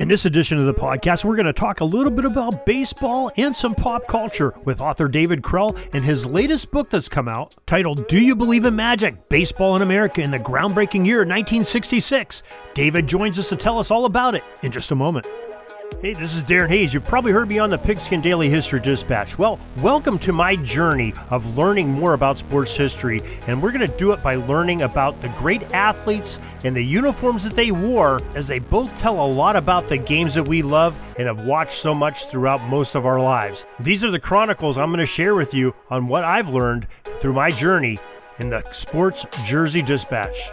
In this edition of the podcast, we're going to talk a little bit about baseball and some pop culture with author David Krell and his latest book that's come out titled Do You Believe in Magic? Baseball in America in the Groundbreaking Year 1966. David joins us to tell us all about it in just a moment. Hey, this is Darren Hayes. You've probably heard me on the Pigskin Daily History Dispatch. Well, welcome to my journey of learning more about sports history, and we're going to do it by learning about the great athletes and the uniforms that they wore, as they both tell a lot about the games that we love and have watched so much throughout most of our lives. These are the chronicles I'm going to share with you on what I've learned through my journey in the Sports Jersey Dispatch.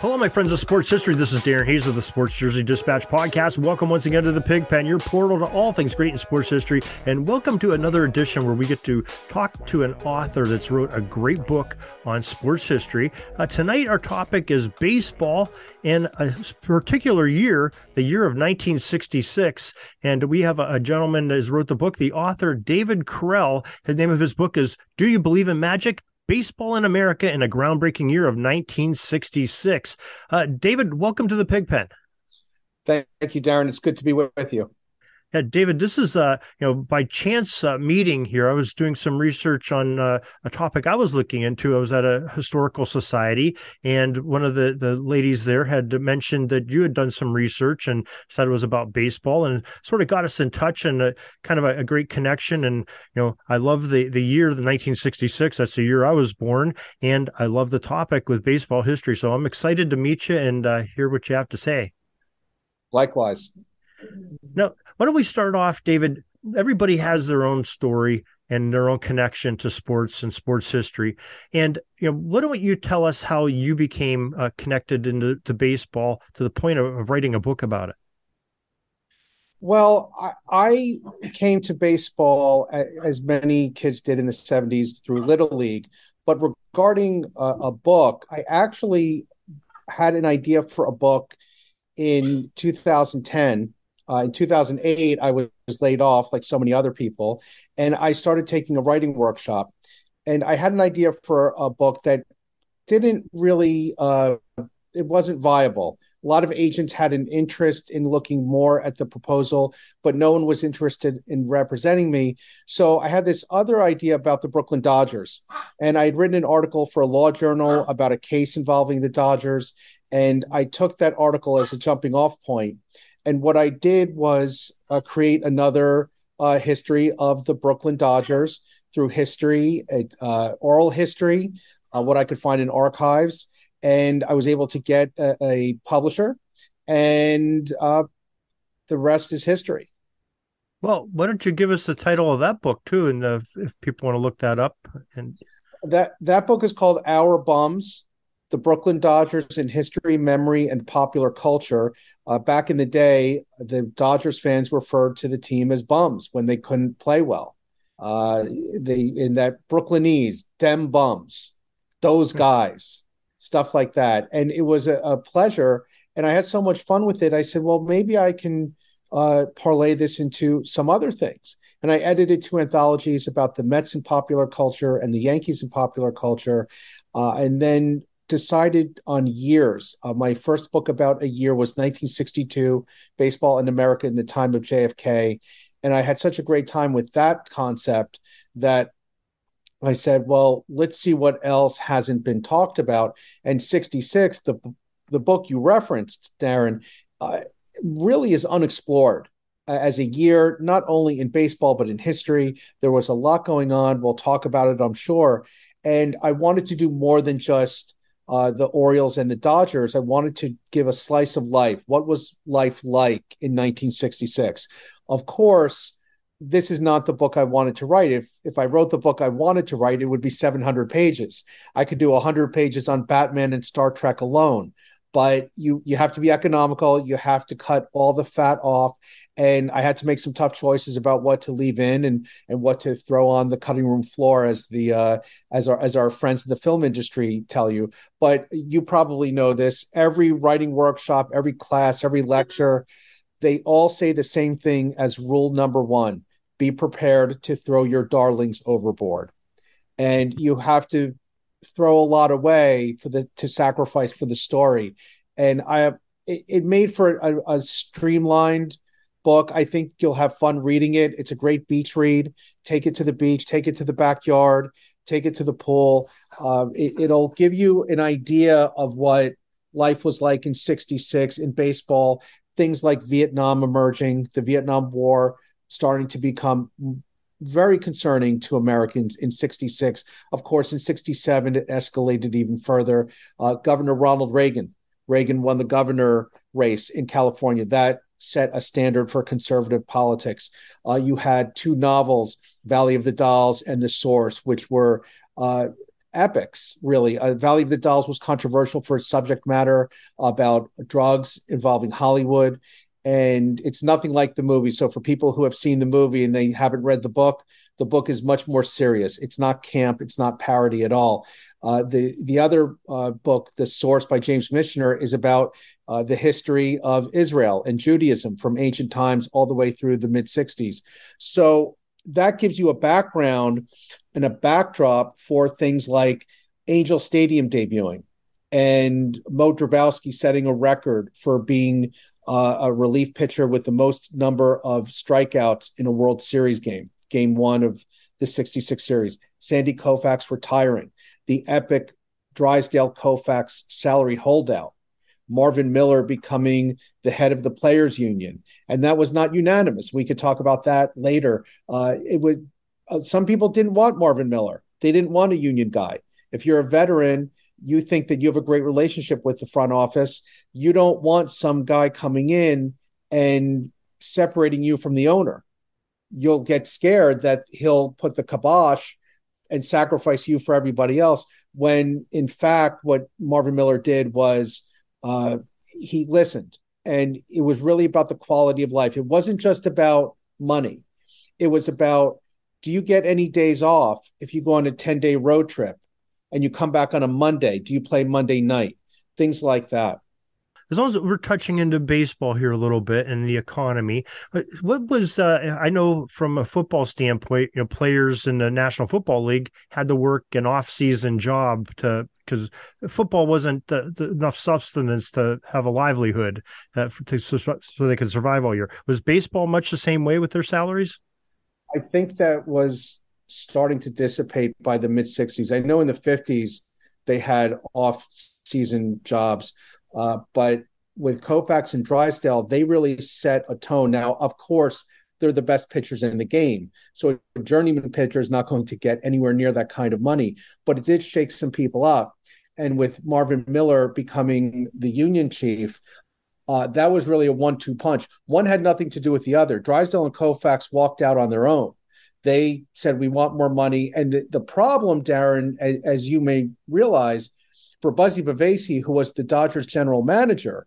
Hello, my friends of sports history. This is Darren Hayes of the Sports Jersey Dispatch podcast. Welcome once again to the Pigpen, your portal to all things great in sports history. And welcome to another edition where we get to talk to an author that's wrote a great book on sports history. Uh, tonight, our topic is baseball in a particular year, the year of 1966. And we have a, a gentleman that has wrote the book, the author David Krell. The name of his book is Do You Believe in Magic? Baseball in America in a groundbreaking year of 1966. Uh, David, welcome to the Pigpen. Thank you, Darren. It's good to be with you. Yeah, David, this is uh, you know by chance uh, meeting here. I was doing some research on uh, a topic I was looking into. I was at a historical society, and one of the the ladies there had mentioned that you had done some research and said it was about baseball, and sort of got us in touch and a, kind of a, a great connection. And you know, I love the the year, the 1966. That's the year I was born, and I love the topic with baseball history. So I'm excited to meet you and uh, hear what you have to say. Likewise. Now, why don't we start off, David? Everybody has their own story and their own connection to sports and sports history. And you know, why don't you tell us how you became uh, connected into to baseball to the point of, of, writing a book about it? Well, I, I came to baseball as many kids did in the '70s through Little League. But regarding a, a book, I actually had an idea for a book in 2010 uh, in 2008, I was laid off like so many other people, and I started taking a writing workshop. And I had an idea for a book that didn't really, uh, it wasn't viable. A lot of agents had an interest in looking more at the proposal, but no one was interested in representing me. So I had this other idea about the Brooklyn Dodgers. And I had written an article for a law journal about a case involving the Dodgers. And I took that article as a jumping off point. And what I did was uh, create another uh, history of the Brooklyn Dodgers through history, uh, oral history, uh, what I could find in archives. And I was able to get a, a publisher, and uh, the rest is history. Well, why don't you give us the title of that book too, and uh, if people want to look that up? And that that book is called Our Bums: the Brooklyn Dodgers in history, memory, and popular culture. Uh, back in the day, the Dodgers fans referred to the team as bums when they couldn't play well. Uh, they in that Brooklynese, dem bums, those guys, stuff like that. And it was a, a, pleasure, and I had so much fun with it. I said, well, maybe I can uh, parlay this into some other things. And I edited two anthologies about the Mets in popular culture and the Yankees in popular culture. Uh, and then decided on years. Uh, my first book about a year was 1962, Baseball in America in the time of JFK. And I had such a great time with that concept that I said, well, let's see what else hasn't been talked about. And 66, the, the book you referenced, Darren, uh, really is unexplored as a year, not only in baseball, but in history. There was a lot going on. We'll talk about it, I'm sure. And I wanted to do more than just uh, the Orioles and the Dodgers, I wanted to give a slice of life. What was life like in 1966? Of course, this is not the book I wanted to write. If if I wrote the book I wanted to write, it would be 700 pages. I could do 100 pages on Batman and Star Trek alone. But you you have to be economical. You have to cut all the fat off, and I had to make some tough choices about what to leave in and and what to throw on the cutting room floor, as the uh, as our as our friends in the film industry tell you. But you probably know this. Every writing workshop, every class, every lecture, they all say the same thing as rule number one be prepared to throw your darlings overboard. And you have to throw a lot away for the to sacrifice for the story. And I it, it made for a, a streamlined book. I think you'll have fun reading it. It's a great beach read. Take it to the beach, take it to the backyard, take it to the pool. Uh, it, it'll give you an idea of what life was like in 66 in baseball, things like Vietnam emerging, the Vietnam War, starting to become very concerning to Americans in 66. Of course, in 67, it escalated even further. Uh, governor Ronald Reagan, Reagan won the governor race in California. That set a standard for conservative politics. Uh, you had two novels, Valley of the Dolls and The Source, which were uh, epics, really. Uh, Valley of the Dolls was controversial for its subject matter about drugs involving Hollywood and it's nothing like the movie. So for people who have seen the movie and they haven't read the book, the book is much more serious. It's not camp. It's not parody at all. Uh, the the other uh, book, The Source by James Michener, is about uh, the history of Israel and Judaism from ancient times all the way through the mid '60s. So that gives you a background and a backdrop for things like Angel Stadium debuting and Mo Drabowsky setting a record for being uh, a relief pitcher with the most number of strikeouts in a World Series game, game one of the 66 series. Sandy Koufax retiring, the epic Drysdale Koufax salary holdout, Marvin Miller becoming the head of the players union. And that was not unanimous. We could talk about that later. Uh, it would, uh, some people didn't want Marvin Miller. They didn't want a union guy. If you're a veteran, you think that you have a great relationship with the front office. You don't want some guy coming in and separating you from the owner. You'll get scared that he'll put the kibosh and sacrifice you for everybody else. When in fact, what Marvin Miller did was uh, he listened, and it was really about the quality of life. It wasn't just about money, it was about do you get any days off if you go on a 10 day road trip? And you come back on a Monday, do you play Monday night? Things like that. As long as we're touching into baseball here a little bit and the economy, what was uh, I know from a football standpoint, you know, players in the National Football League had to work an off-season job to because football wasn't the, the, enough sustenance to have a livelihood uh, for, to, so, so they could survive all year. Was baseball much the same way with their salaries? I think that was starting to dissipate by the mid 60s. I know in the 50s they had off season jobs, uh, but with Koufax and Drysdale, they really set a tone. Now, of course, they're the best pitchers in the game. So a journeyman pitcher is not going to get anywhere near that kind of money, but it did shake some people up. And with Marvin Miller becoming the union chief, uh, that was really a one two punch. One had nothing to do with the other. Drysdale and Koufax walked out on their own. They said, we want more money. And the, the problem, Darren, as, as, you may realize, for Buzzy Bavasi, who was the Dodgers general manager,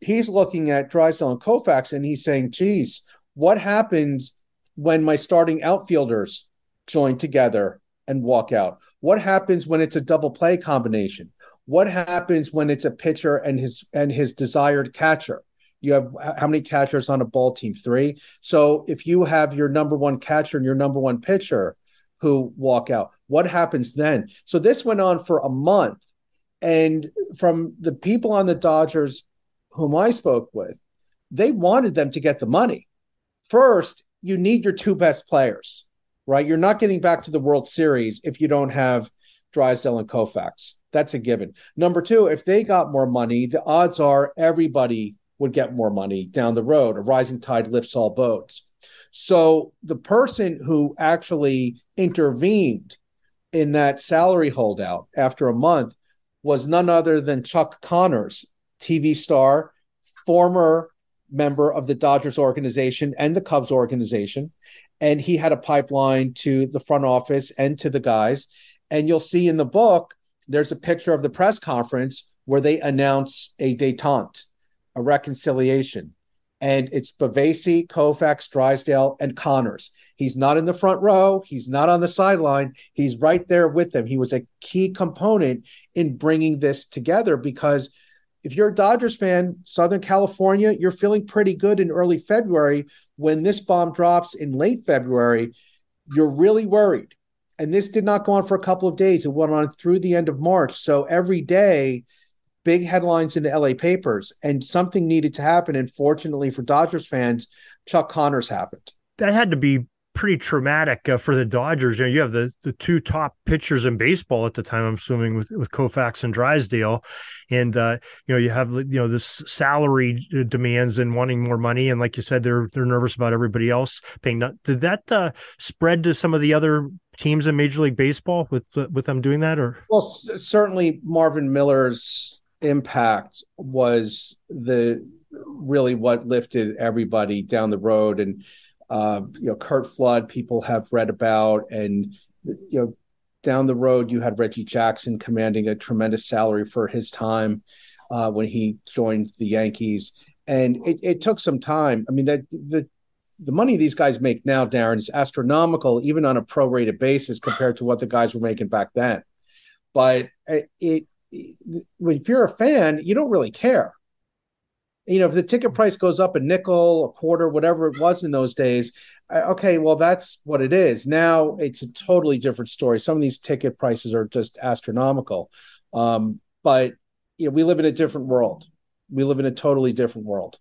he's looking at Drysdale and Koufax and he's saying, geez, what happens when my starting outfielders join together and walk out? What happens when it's a double play combination? What happens when it's a pitcher and his and his desired catcher? You have how many catchers on a ball team? Three. So if you have your number one catcher and your number one pitcher who walk out, what happens then? So this went on for a month. And from the people on the Dodgers whom I spoke with, they wanted them to get the money. First, you need your two best players, right? You're not getting back to the World Series if you don't have Drysdale and Koufax. That's a given. Number two, if they got more money, the odds are everybody would get more money down the road. A rising tide lifts all boats. So the person who actually intervened in that salary holdout after a month was none other than Chuck Connors, TV star, former member of the Dodgers organization and the Cubs organization. And he had a pipeline to the front office and to the guys. And you'll see in the book, there's a picture of the press conference where they announce a detente, a reconciliation. And it's Bavasi, Koufax, Drysdale, and Connors. He's not in the front row. He's not on the sideline. He's right there with them. He was a key component in bringing this together because if you're a Dodgers fan, Southern California, you're feeling pretty good in early February. When this bomb drops in late February, you're really worried. And this did not go on for a couple of days. It went on through the end of March. So every day, big headlines in the LA papers, and something needed to happen. And fortunately for Dodgers fans, Chuck Connors happened. That had to be pretty traumatic uh, for the Dodgers. You know, you have the the two top pitchers in baseball at the time. I'm assuming with with Koufax and Drysdale, and uh, you know you have you know this salary uh, demands and wanting more money, and like you said, they're they're nervous about everybody else paying. Not, did that uh, spread to some of the other teams in Major League Baseball with with them doing that, or well, certainly Marvin Miller's impact was the really what lifted everybody down the road and uh, you know, Curt Flood, people have read about, and you know, down the road, you had Reggie Jackson commanding a tremendous salary for his time uh, when he joined the Yankees, and it, it took some time. I mean, that the the money these guys make now, Darren, is astronomical, even on a prorated basis compared to what the guys were making back then. But it, it if you're a fan, you don't really care you know, if the ticket price goes up a nickel, a quarter, whatever it was in those days, okay, well, that's what it is. Now it's a totally different story. Some of these ticket prices are just astronomical. Um, but you know, we live in a different world. We live in a totally different world.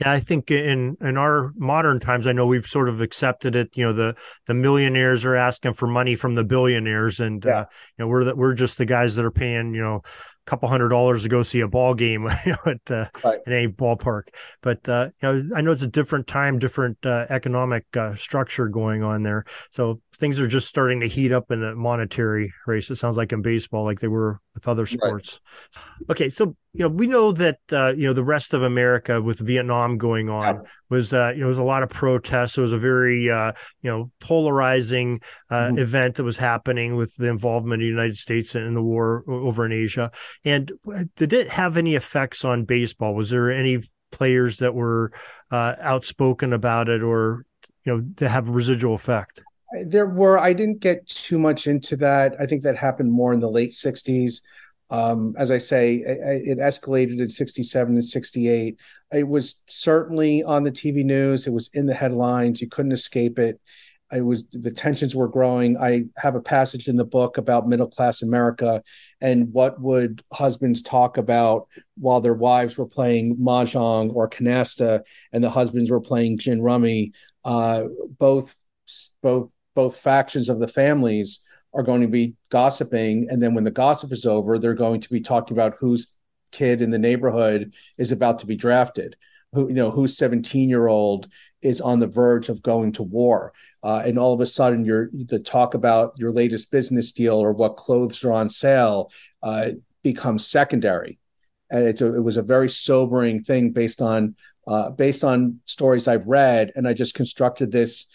Yeah, I think in in our modern times, I know we've sort of accepted it. You know, the the millionaires are asking for money from the billionaires, and yeah. uh, you know we're the, we're just the guys that are paying you know a couple hundred dollars to go see a ball game you know, at uh, right. in any ballpark. But uh, you know, I know it's a different time, different uh, economic uh, structure going on there. So things are just starting to heat up in the monetary race. It sounds like in baseball, like they were with other sports. Right. Okay, so you know we know that uh, you know the rest of America with Vietnam going on yeah. was uh, you know was a lot of protests. It was a very uh, you know polarizing uh, mm-hmm. event that was happening with the involvement of the United States in the war over in Asia. And did it have any effects on baseball? Was there any players that were uh, outspoken about it or you know to have a residual effect? There were i didn't get too much into that. I think that happened more in the late 60s um, as i say it, escalated in 67 and 68 it was certainly on the tv news. It was in the headlines. You couldn't escape it. It was the tensions were growing. I have a passage in the book about middle class america and what would husbands talk about while their wives were playing mahjong or canasta and the husbands were playing gin rummy. Uh, both both both factions of the families are going to be gossiping and then when the gossip is over they're going to be talking about whose kid in the neighborhood is about to be drafted. Who you know whose 17 year old is on the verge of going to war. Uh, and all of a sudden you're the talk about your latest business deal or what clothes are on sale uh, becomes secondary. And it's a, it was a very sobering thing based on uh, based on stories I've read, and I just constructed this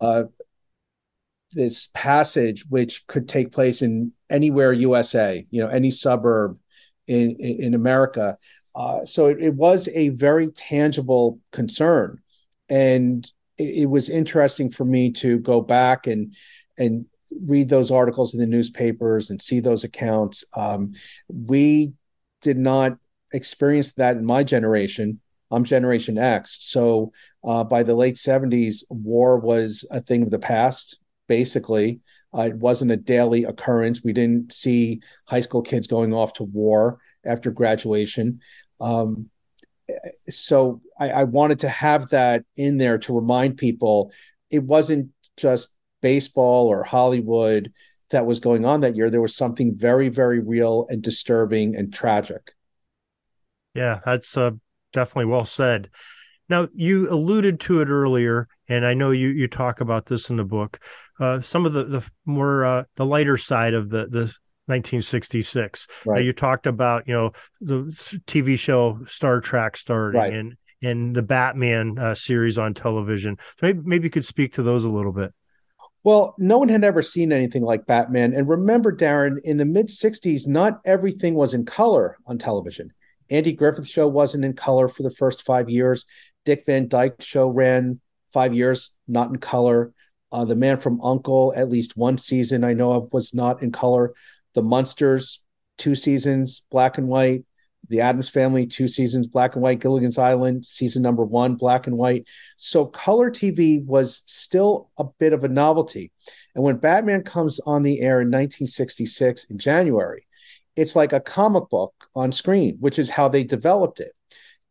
uh, this passage which could take place in anywhere USA, you know, any suburb in in, America. Uh, so it, it, was a very tangible concern, and it, it, was interesting for me to go back and and read those articles in the newspapers and see those accounts. Um, we did not experience that in my generation. I'm Generation X, so uh, by the late 70s, war was a thing of the past basically. Uh, it wasn't a daily occurrence. We didn't see high school kids going off to war after graduation. Um, so I, I, wanted to have that in there to remind people it wasn't just baseball or Hollywood that was going on that year. There was something very, very real and disturbing and tragic. Yeah, that's uh, definitely well said. Now, you alluded to it earlier, and I know you you talk about this in the book. Uh, some of the the more uh, the lighter side of the the 1966. Right. Uh, you talked about you know the TV show Star Trek starting Right. and and the Batman uh, series on television. So maybe, maybe you could speak to those a little bit. Well, no one had ever seen anything like Batman. And remember, Darren, in the mid 60s, not everything was in color on television. Andy Griffith show wasn't in color for the first five years. Dick Van Dyke show ran five years, not in color. Uh, the Man from Uncle, at least one season I know of, was not in color. The Munsters, two seasons, black and white. The Addams Family, two seasons, black and white. Gilligan's Island, season number one, black and white. So color TV was still a bit of a novelty. And when Batman comes on the air in 1966 in January, it's like a comic book on screen, which is how they developed it.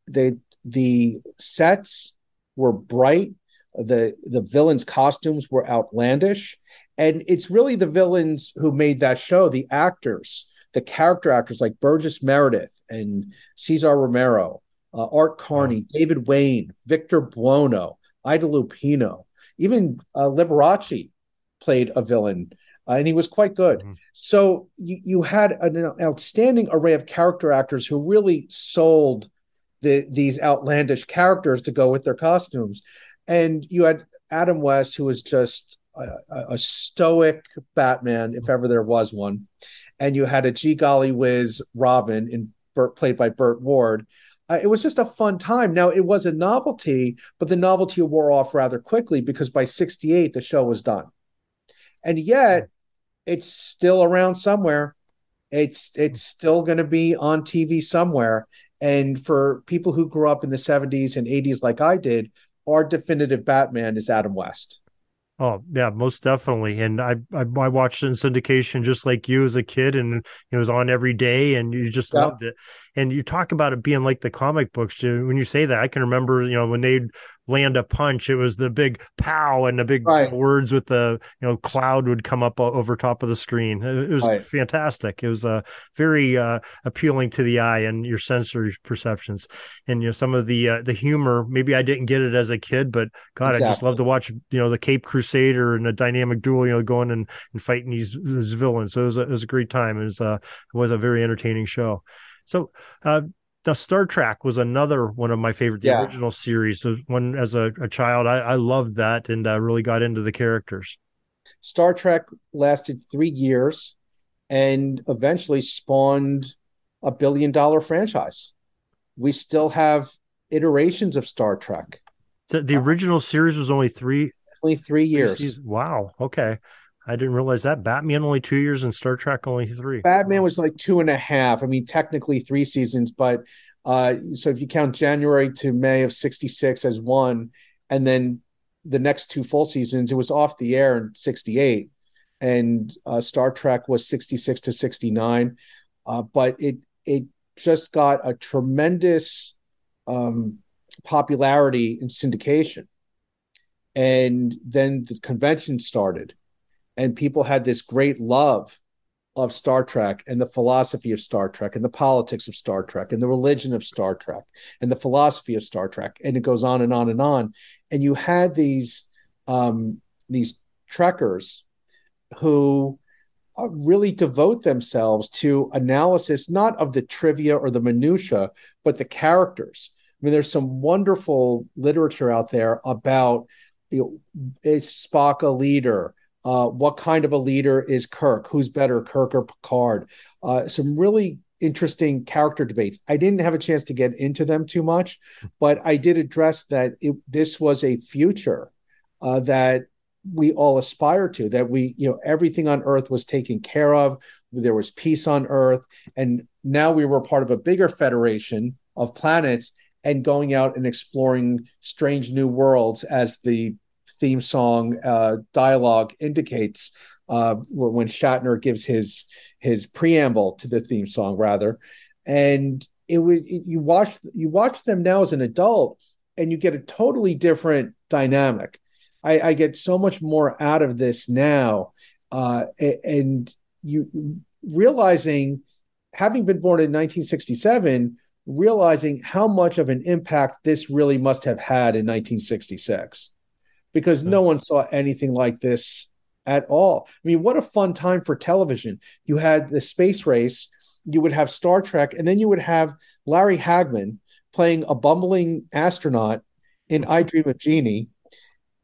They the sets were bright, the the villains' costumes were outlandish, and it's really the villains who made that show, the actors, the character actors like Burgess Meredith and Cesar Romero, uh, Art Carney, David Wayne, Victor Buono, Ida Lupino, even uh, Liberace played a villain, uh, and he was quite good. Mhm. So you, you had an outstanding array of character actors who really sold the, these outlandish characters to go with their costumes. And you had Adam West, who was just a, a- stoic Batman, if ever there was one. And you had a G Golly Whiz Robin, in Burt, played by Burt Ward. Uh, it was just a fun time. Now, it was a novelty, but the novelty wore off rather quickly because by 68, the show was done. And yet, it's still around somewhere. It's it's still going to be on TV somewhere. And for people who grew up in the 70s and 80s like I did, our definitive Batman is Adam West. Oh yeah, most definitely. And I, I I watched it in syndication just like you as a kid, and it was on every day, and you just Yeah. loved it. And you talk about it being like the comic books. When you say that, I can remember, you know, when they'd land a punch, it was the big pow and the big Right. words with the you know cloud would come up over top of the screen. It, was Right. fantastic. It was uh, very uh, appealing to the eye and your sensory perceptions. And you know some of the uh, the humor. Maybe I didn't get it as a kid, but God, I just love to watch you know the Cape Crusader and a dynamic duel. You know, going and, and fighting these these villains. So it was a, it was a great time. It was uh, it was a very entertaining show. So uh, the Star Trek was another one of my favorite, the Yeah. original series. So when as a, a child, I, I loved that and uh, really got into the characters. Star Trek lasted three years and eventually spawned a billion dollar franchise. We still have iterations of Star Trek. The, the original series was only three, Only three three years. seasons. Wow. Okay. I didn't realize that. Batman only two years and Star Trek only three. Batman was like two and a half. I mean, technically three seasons, but uh, so if you count January to May of '66 as one, and then the next two full seasons, it was off the air in '68, and uh, Star Trek was '66 to '69. Uh, but it it just got a tremendous um, popularity in syndication, and then the convention started, and people had this great love of Star Trek and the philosophy of Star Trek and the politics of Star Trek and the religion of Star Trek and the philosophy of Star Trek. And it goes on and on and on. And you had these um, these trekkers who uh, really devote themselves to analysis not of the trivia or the minutia but the characters. I mean there's some wonderful literature out there about you know is Spock a leader uh, what kind of a leader is Kirk? Who's better, Kirk or Picard? Uh, some really interesting character debates. I didn't have a chance to get into them too much, but I did address that it, this was a future uh, that we all aspire to. That we, you know, everything on Earth was taken care of. There was peace on Earth, and now we were part of a bigger federation of planets and going out and exploring strange new worlds as the theme song uh, dialogue indicates uh, when Shatner gives his his preamble to the theme song, rather, and it was it, you watch you watch them now as an adult, and you get a totally different dynamic. I, I get so much more out of this now, uh, and you realizing, having been born in 1967, realizing how much of an impact this really must have had in 1966 because no one saw anything like this at all. I mean, what a fun time for television. You had the space race, you would have Star Trek, and then you would have Larry Hagman playing a bumbling astronaut in I Dream of Jeannie.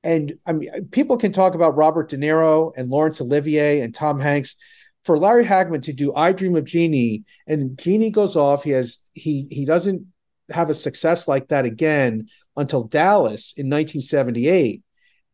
And I mean, people can talk about Robert De Niro and Laurence Olivier and Tom Hanks. For Larry Hagman to do I Dream of Jeannie, and Jeannie goes off, he has he he doesn't have a success like that again until Dallas in 1978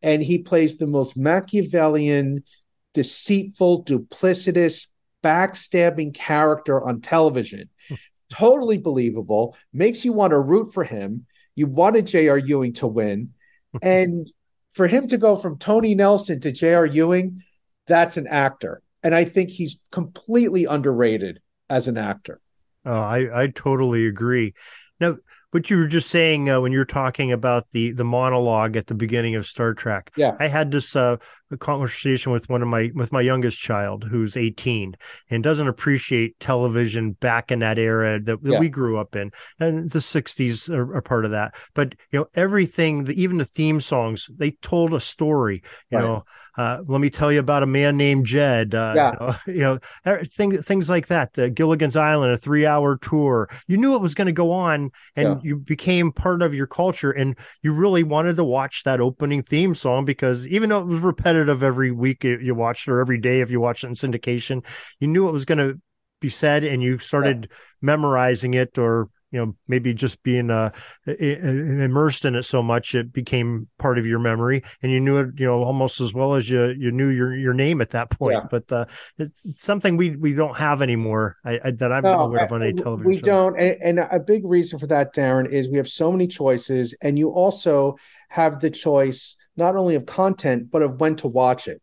and he plays the most Machiavellian, deceitful, duplicitous, backstabbing character on television. totally believable, makes you want to root for him. You wanted J.R. Ewing to win. and for him to go from Tony Nelson to J.R. Ewing, that's an actor. And I think he's completely underrated as an actor. Oh, I, I totally agree. Now, what you were just saying uh, when you were talking about the the monologue at the beginning of Star Trek. Yeah, I had this uh, conversation with one of my with my youngest child who's 18 and doesn't appreciate television back in that era that, that yeah. we grew up in, and the 60s are, are, part of that. But you know, everything, the, even the theme songs, they told a story. You right. know, uh, let me tell you about a man named Jed. Uh, yeah. you know, you know things things like that. The Gilligan's Island, a three hour tour. You knew it was going to go on, and yeah. you became part of your culture, and you really wanted to watch that opening theme song because even though it was repetitive every week you, watched or every day if you watched it in syndication, you knew it was going to be said, and you started yeah. memorizing it or you know maybe just being uh, immersed in it so much it became part of your memory and you knew it you know almost as well as you you knew your your name at that point yeah. but uh, it's, it's, something we we don't have anymore I, I, that i'm no, aware of on a television we show. don't and, and a big reason for that darren is we have so many choices and you also have the choice not only of content but of when to watch it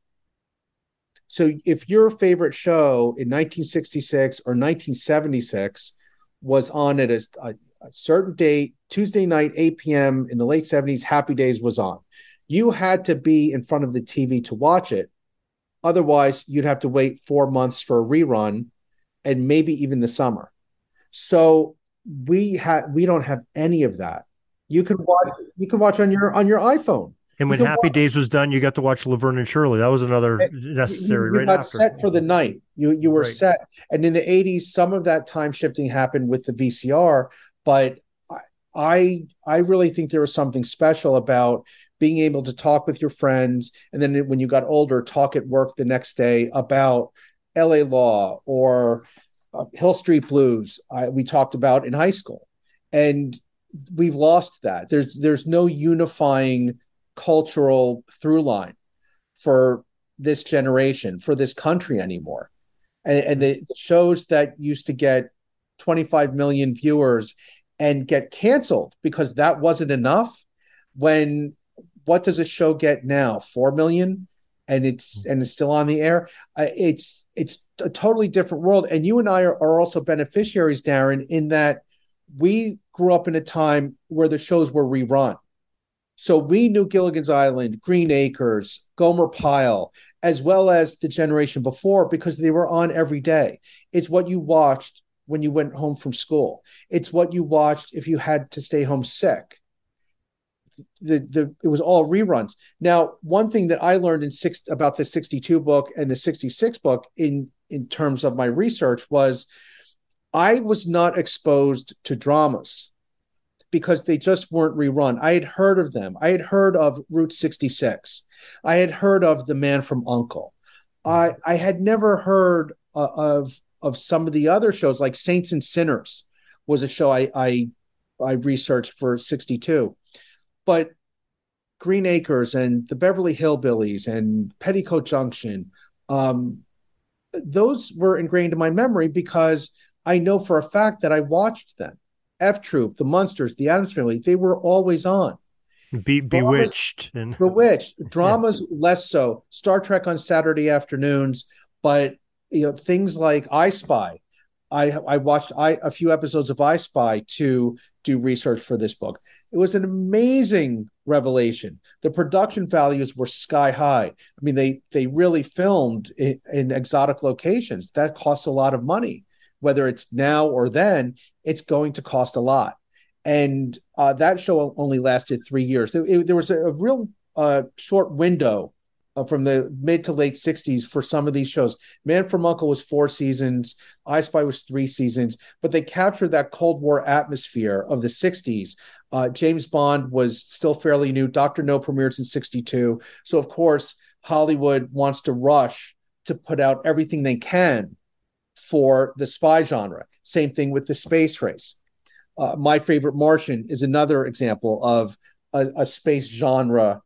so if your favorite show in 1966 or 1976 was on at a, a, a certain date, Tuesday night, 8 p.m. in the late 70s, Happy Days was on. You had to be in front of the TV to watch it. Otherwise, you'd have to wait four months for a rerun and maybe even the summer. So we had we don't have any of that. You can watch you can watch on your on your iPhone. And when Happy watch, Days was done, you got to watch Laverne and Shirley. That was another necessary you, you right got after. set for the night. You you were right. set. And in the 80s, some of that time shifting happened with the VCR, but I I really think there was something special about being able to talk with your friends and then when you got older talk at work the next day about LA law or uh, Hill Street Blues I, we talked about in high school. And we've lost that. There's there's no unifying cultural through line for this generation, for this country anymore. And, and the shows that used to get 25 million viewers and get canceled because that wasn't enough. When what does a show get now? Four million, and it's and it's still on the air. Uh, it's it's a totally different world. And you and I are, are also beneficiaries, Darren, in that we grew up in a time where the shows were rerun. So we knew Gilligan's Island, Green Acres, Gomer Pyle, as well as the generation before because they were on every day. It's what you watched when you went home from school. It's what you watched if you had to stay home sick. The, the it was all reruns. Now, one thing that I learned in six about the 62 book and the 66 book in in terms of my research was I was not exposed to dramas because they just weren't rerun. I had heard of them. I had heard of Route 66. I had heard of The Man from Uncle. I I had never heard uh, of of some of the other shows like Saints and Sinners was a show I I, I researched for 62. But Green Acres and the Beverly Hillbillies and Petticoat Junction, um, those were ingrained in my memory because I know for a fact that I watched them. F Troop, the Munsters, the Addams Family, they were always on. Be- bewitched and bewitched dramas yeah. less so. Star Trek on Saturday afternoons, but you know things like I Spy. I I watched I a few episodes of I Spy to do research for this book. It was an amazing revelation. The production values were sky high. I mean, they they really filmed in, in exotic locations. That costs a lot of money whether it's now or then, it's going to cost a lot. And uh, that show only lasted three years. There, it, there was a, a real uh, short window uh, from the mid to late 60s for some of these shows. Man from Uncle was four seasons, I Spy was three seasons, but they captured that Cold War atmosphere of the 60s. Uh, James Bond was still fairly new. Dr. No premiered in 62. So, of course, Hollywood wants to rush to put out everything they can for the spy genre. Same thing with the space race. Uh, My Favorite Martian is another example of a, a space genre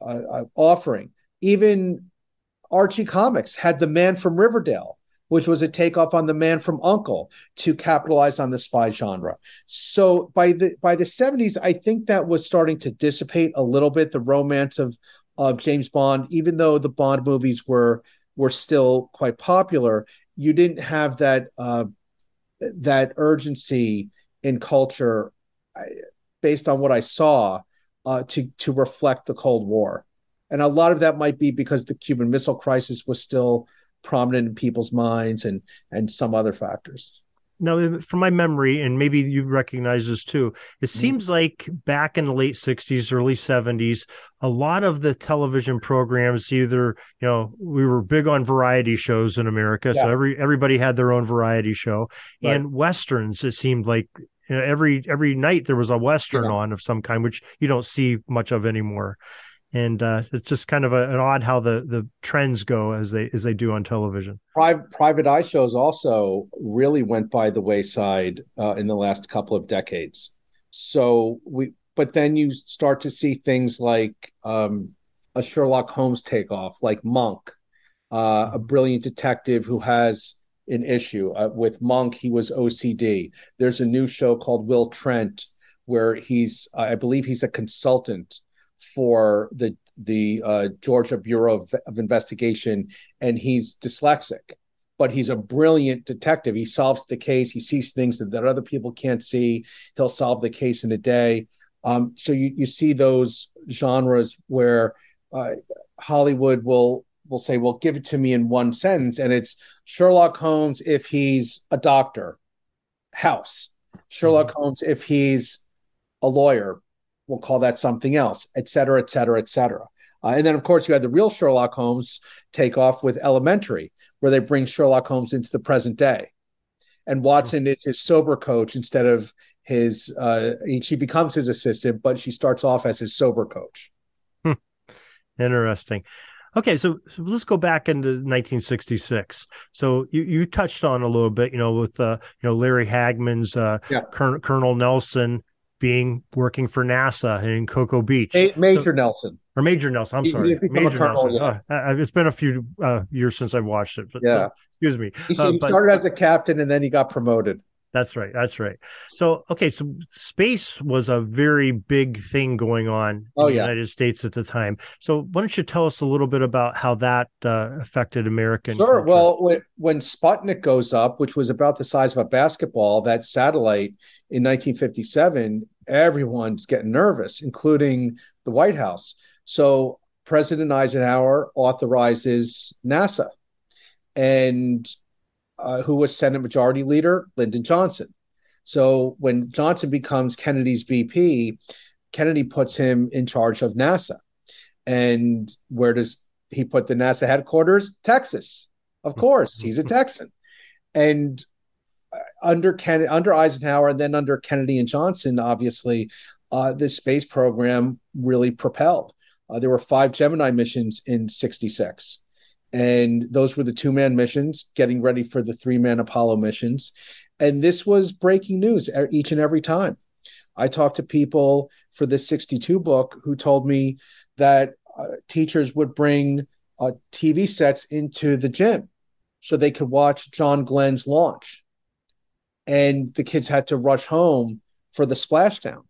uh, uh offering even Archie Comics had The Man from Riverdale, which was a takeoff on The Man from Uncle to capitalize on the spy genre. So by the by the 70s, I think that was starting to dissipate a little bit the romance of of James Bond, even though the Bond movies were were still quite popular. You didn't have that uh, that urgency in culture, based on what I saw, uh, to to reflect the Cold War and a lot of that might be because the Cuban Missile Crisis was still prominent in people's minds, and and some other factors. Now, from my memory, and maybe you recognize this too, it mm-hmm. seems like back in the late '60s, early '70s, a lot of the television programs, either you know, we were big on variety shows in America, yeah. so every everybody had their own variety show, right. and westerns. It seemed like you know, every every night there was a western yeah. on of some kind, which you don't see much of anymore and uh, it's just kind of a, an odd how the the trends go as they as they do on television. Private private eye shows also really went by the wayside uh, in the last couple of decades. So we, but then you start to see things like um, a Sherlock Holmes takeoff, like Monk, uh, a brilliant detective who has an issue uh, with Monk. He was OCD. There's a new show called Will Trent where he's, I believe, he's a consultant for the the uh, Georgia Bureau of, of, Investigation, and he's dyslexic, but he's a brilliant detective. He solves the case. He sees things that, that other people can't see. He'll solve the case in a day. Um, so you you see those genres where uh, Hollywood will will say, "Well, give it to me in one sentence," and it's Sherlock Holmes if he's a doctor, House. Sherlock mm-hmm. Holmes if he's a lawyer, we'll call that something else, et cetera, et cetera, et cetera. Uh, and then, of course, you had the real Sherlock Holmes take off with Elementary, where they bring Sherlock Holmes into the present day. And Watson is his sober coach instead of his, uh, she becomes his assistant, but she starts off as his sober coach. Hmm. Interesting. Okay, so, so, let's go back into 1966. So you, you touched on a little bit, you know, with uh, you know Larry Hagman's uh, yeah. Colonel, Colonel Nelson, being working for NASA in Cocoa Beach. Major so, Nelson. Or Major Nelson. I'm sorry. Major Nelson. Yeah. Uh, it's been a few uh, years since I watched it. But, yeah. So, excuse me. He, uh, but, started as a captain and then he got promoted. That's right. That's right. So, okay. So, space was a very big thing going on oh, in the yeah. United States at the time. So, why don't you tell us a little bit about how that uh, affected American? Sure. Culture? Well, when, when Sputnik goes up, which was about the size of a basketball, that satellite in 1957, everyone's getting nervous, including the White House. So, President Eisenhower authorizes NASA. And uh, who was Senate Majority Leader? Lyndon Johnson. So when Johnson becomes Kennedy's VP, Kennedy puts him in charge of NASA. And where does he put the NASA headquarters? Texas. Of course, he's a Texan. And uh, under Ken- under Eisenhower and then under Kennedy and Johnson, obviously, uh, the space program really propelled. Uh, there were five Gemini missions in '66 and those were the two man missions getting ready for the three man apollo missions. And this was breaking news each and every time. I talked to people for the 62 book who told me that uh, teachers would bring uh, tv sets into the gym so they could watch john glenn's launch. And the kids had to rush home for the splashdown.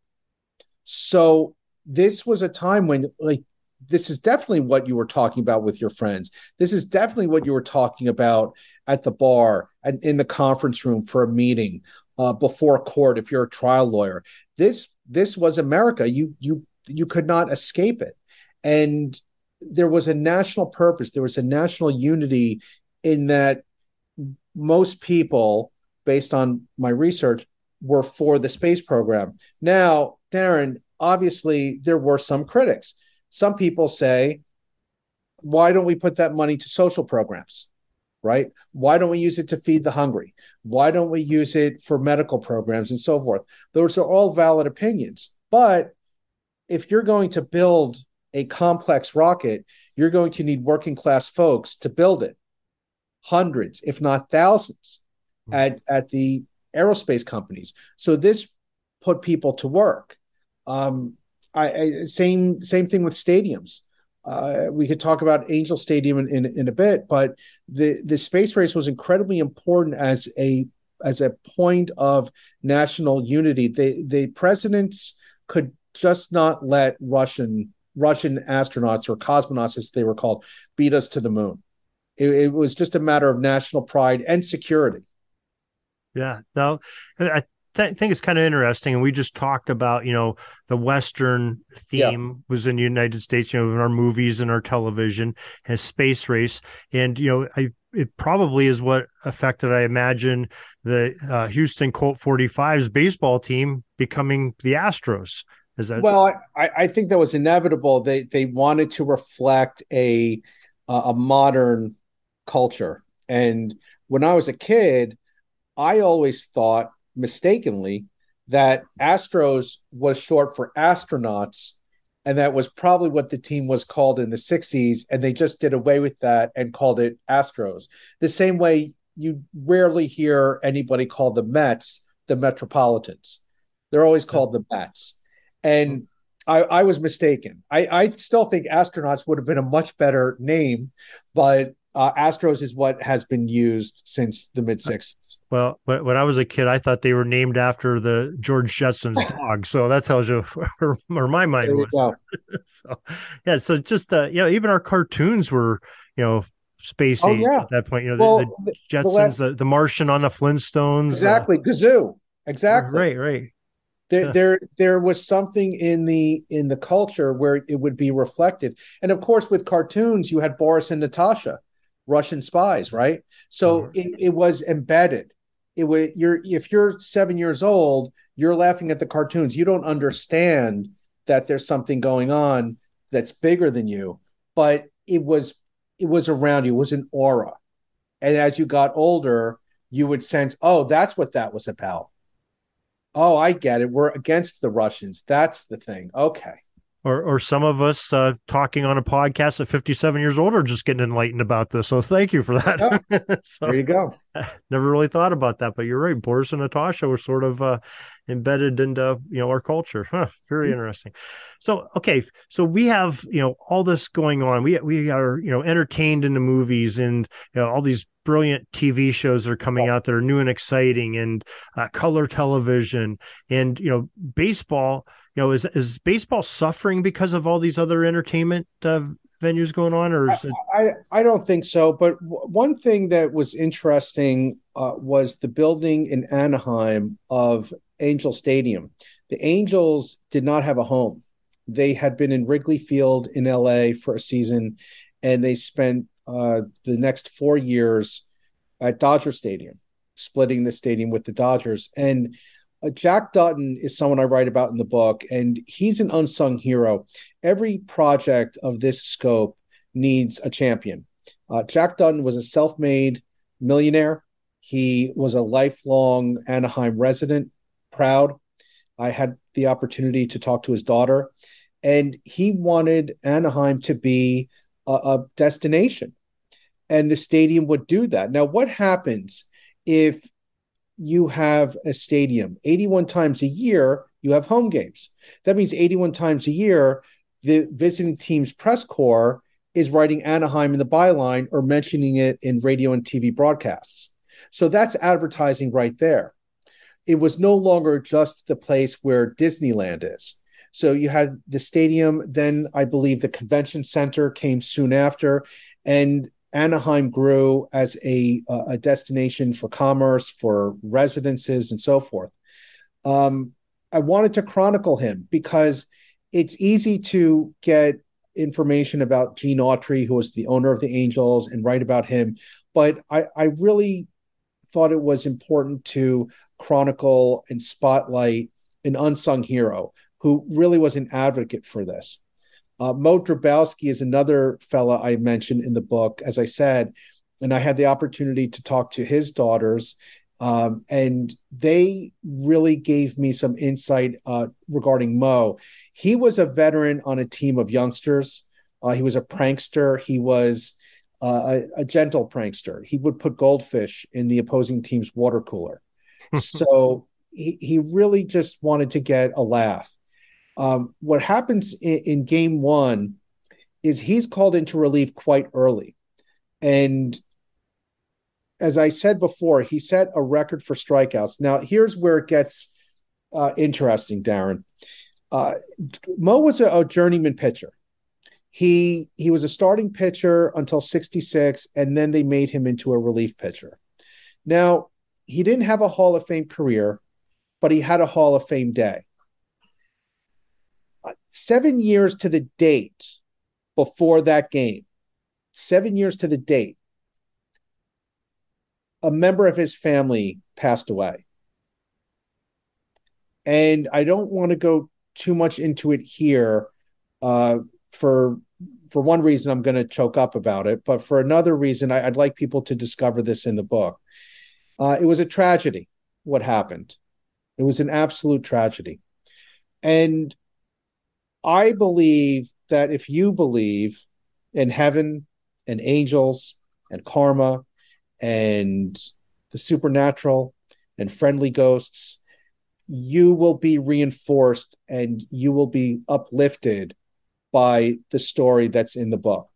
So this was a time when like this is definitely what you were talking about with your friends. This is definitely what you were talking about at the bar and in the conference room for a meeting uh, before court. If you're a trial lawyer, this this was America. You you you could not escape it, and there was a national purpose. There was a national unity in that most people, based on my research, were for the space program. Now, Darren, obviously, there were some critics some people say why don't we put that money to social programs? Right? Why don't we use it to feed the hungry? Why don't we use it for medical programs and so forth? Those are all valid opinions. But if you're going to build a complex rocket, you're going to need working class folks to build it. Hundreds, if not thousands, mm-hmm. at, at the aerospace companies. So this put people to work. Um, I, I, same same thing with stadiums. Uh, we could talk about Angel Stadium in, in, in, a bit, but the, the space race was incredibly important as a as a point of national unity. The the presidents could just not let Russian Russian astronauts or cosmonauts, as they were called, beat us to the moon. It, it was just a matter of national pride and security. Yeah, no, I th- think it's kind of interesting. And we just talked about, you know, the Western theme yeah. was in the United States, you know, in our movies and our television, and space race. And, you know, I, it probably is what affected, I imagine, the uh, Houston Colt 45's baseball team becoming the Astros. Is that well? I, I think that was inevitable. They they wanted to reflect a a modern culture, and when I was a kid, I always thought mistakenly that Astros was short for astronauts, and that was probably what the team was called in the 60s, and they just did away with that and called it Astros. The same way you rarely hear anybody call the Mets the Metropolitans. They're always called the Mets. And I, I was mistaken. I, I still think astronauts would have been a much better name, but uh, Astros is what has been used since the mid 60s. Well, when I was a kid, I thought they were named after the George Jetson's dog. So that tells you where, where my mind was. so, yeah. So just, uh, you know, even our cartoons were, you know, space oh, age yeah. at that point. You know, well, the, the, Jetsons, the, last... the, the, Martian on the Flintstones. Exactly. Uh, Gazoo. Exactly. Right, right. There, yeah. there, there was something in the in the culture where it would be reflected, and of course, with cartoons, you had Boris and Natasha, Russian spies, right? So mm-hmm. it, it was embedded. It was you're if you're seven years old, you're laughing at the cartoons. You don't understand that there's something going on that's bigger than you, but it was it was around you. It was an aura, and as you got older, you would sense, oh, that's what that was about. Oh, I get it. We're against the Russians. That's the thing. Okay or or some of us uh, talking on a podcast at 57 years old are just getting enlightened about this. So thank you for that. Oh, so, there you go. Never really thought about that, but you're right. Boris and Natasha were sort of uh, embedded into you know our culture. Huh, very mm-hmm. interesting. So okay, so we have you know all this going on. We we are you know entertained in the movies and you know, all these brilliant TV shows that are coming out that are new and exciting and uh, color television and you know baseball you know, is is baseball suffering because of all these other entertainment uh, venues going on, or is it? I, I don't think so. But w- one thing that was interesting uh, was the building in Anaheim of Angel Stadium. The Angels did not have a home. They had been in Wrigley Field in LA for a season, and they spent uh, the next four years at Dodger Stadium, splitting the stadium with the Dodgers. And uh, Jack Dutton is someone I write about in the book, and he's an unsung hero. Every project of this scope needs a champion. Uh, Jack Dutton was a self made millionaire. He was a lifelong Anaheim resident, proud. I had the opportunity to talk to his daughter, and he wanted Anaheim to be a, a destination, and the stadium would do that. Now, what happens if you have a stadium 81 times a year you have home games that means 81 times a year the visiting team's press corps is writing anaheim in the byline or mentioning it in radio and tv broadcasts so that's advertising right there it was no longer just the place where disneyland is so you had the stadium then i believe the convention center came soon after and Anaheim grew as a, a destination for commerce, for residences, and so forth. Um, I wanted to chronicle him because it's easy to get information about Gene Autry, who was the owner of the Angels, and write about him. But I, I really thought it was important to chronicle and spotlight an unsung hero who really was an advocate for this. Uh, Moe Drabowsky is another fella I mentioned in the book, as I said, and I had the opportunity to talk to his daughters, um, and they really gave me some insight uh, regarding Moe. He was a veteran on a team of youngsters. Uh, he was a prankster. He was uh, a, a, gentle prankster. He would put goldfish in the opposing team's water cooler. so he, he really just wanted to get a laugh. Um, what happens in, in game one is he's called into relief quite early. And as I said before, he set a record for strikeouts. Now, here's where it gets uh, interesting, Darren. Uh, Moe was a, a, journeyman pitcher. He he was a starting pitcher until 66, and then they made him into a relief pitcher. Now, he didn't have a Hall of Fame career, but he had a Hall of Fame day. Uh, seven years to the date before that game, seven years to the date, a member of his family passed away. And I don't want to go too much into it here uh, for for one reason i'm going to choke up about it but for another reason I, would like people to discover this in the book uh, it was a tragedy what happened. It was an absolute tragedy. And i believe that if you believe in heaven and angels and karma and the supernatural and friendly ghosts you will be reinforced and you will be uplifted by the story that's in the book.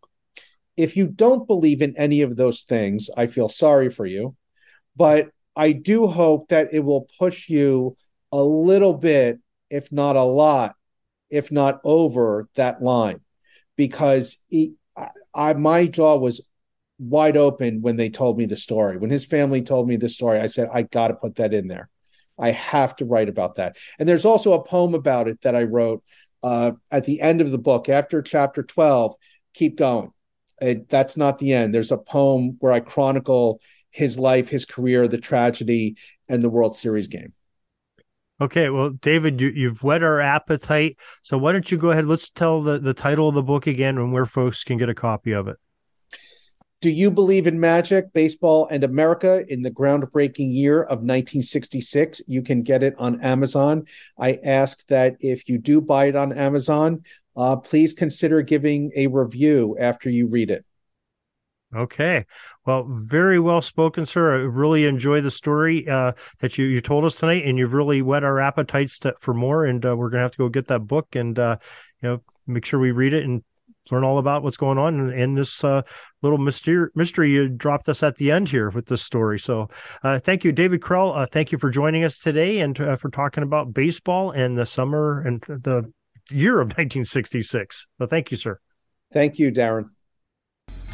If you don't believe in any of those things, I feel sorry for you, but I do hope that it will push you a little bit, if not a lot, if not over that line, because he, I, I, my jaw was wide open when they told me the story. When his family told me the story, I said, I got to put that in there. I have to write about that. And there's also a poem about it that I wrote uh, at the end of the book, after chapter 12, keep going. It, that's not the end. There's a poem where I chronicle his life, his career, the tragedy, and the World Series game. Okay, well, David, you, have whet our appetite. So why don't you go ahead? Let's tell the, the title of the book again and where folks can get a copy of it. Do you believe in magic, baseball, and America in the groundbreaking year of 1966? You can get it on Amazon. I ask that if you do buy it on Amazon, uh, please consider giving a review after you read it. Okay. Well, very well spoken, sir. I really enjoy the story uh, that you, you told us tonight, and you've really whet our appetites to, for more. And uh, we're going to have to go get that book and, uh, you know, make sure we read it and learn all about what's going on in, in this uh, little mystery, mystery you dropped us at the end here with this story. So, uh, thank you, David Krell. Uh, thank you for joining us today and for talking about baseball and the summer and the year of 1966. So, thank you, sir. Thank you, Darren.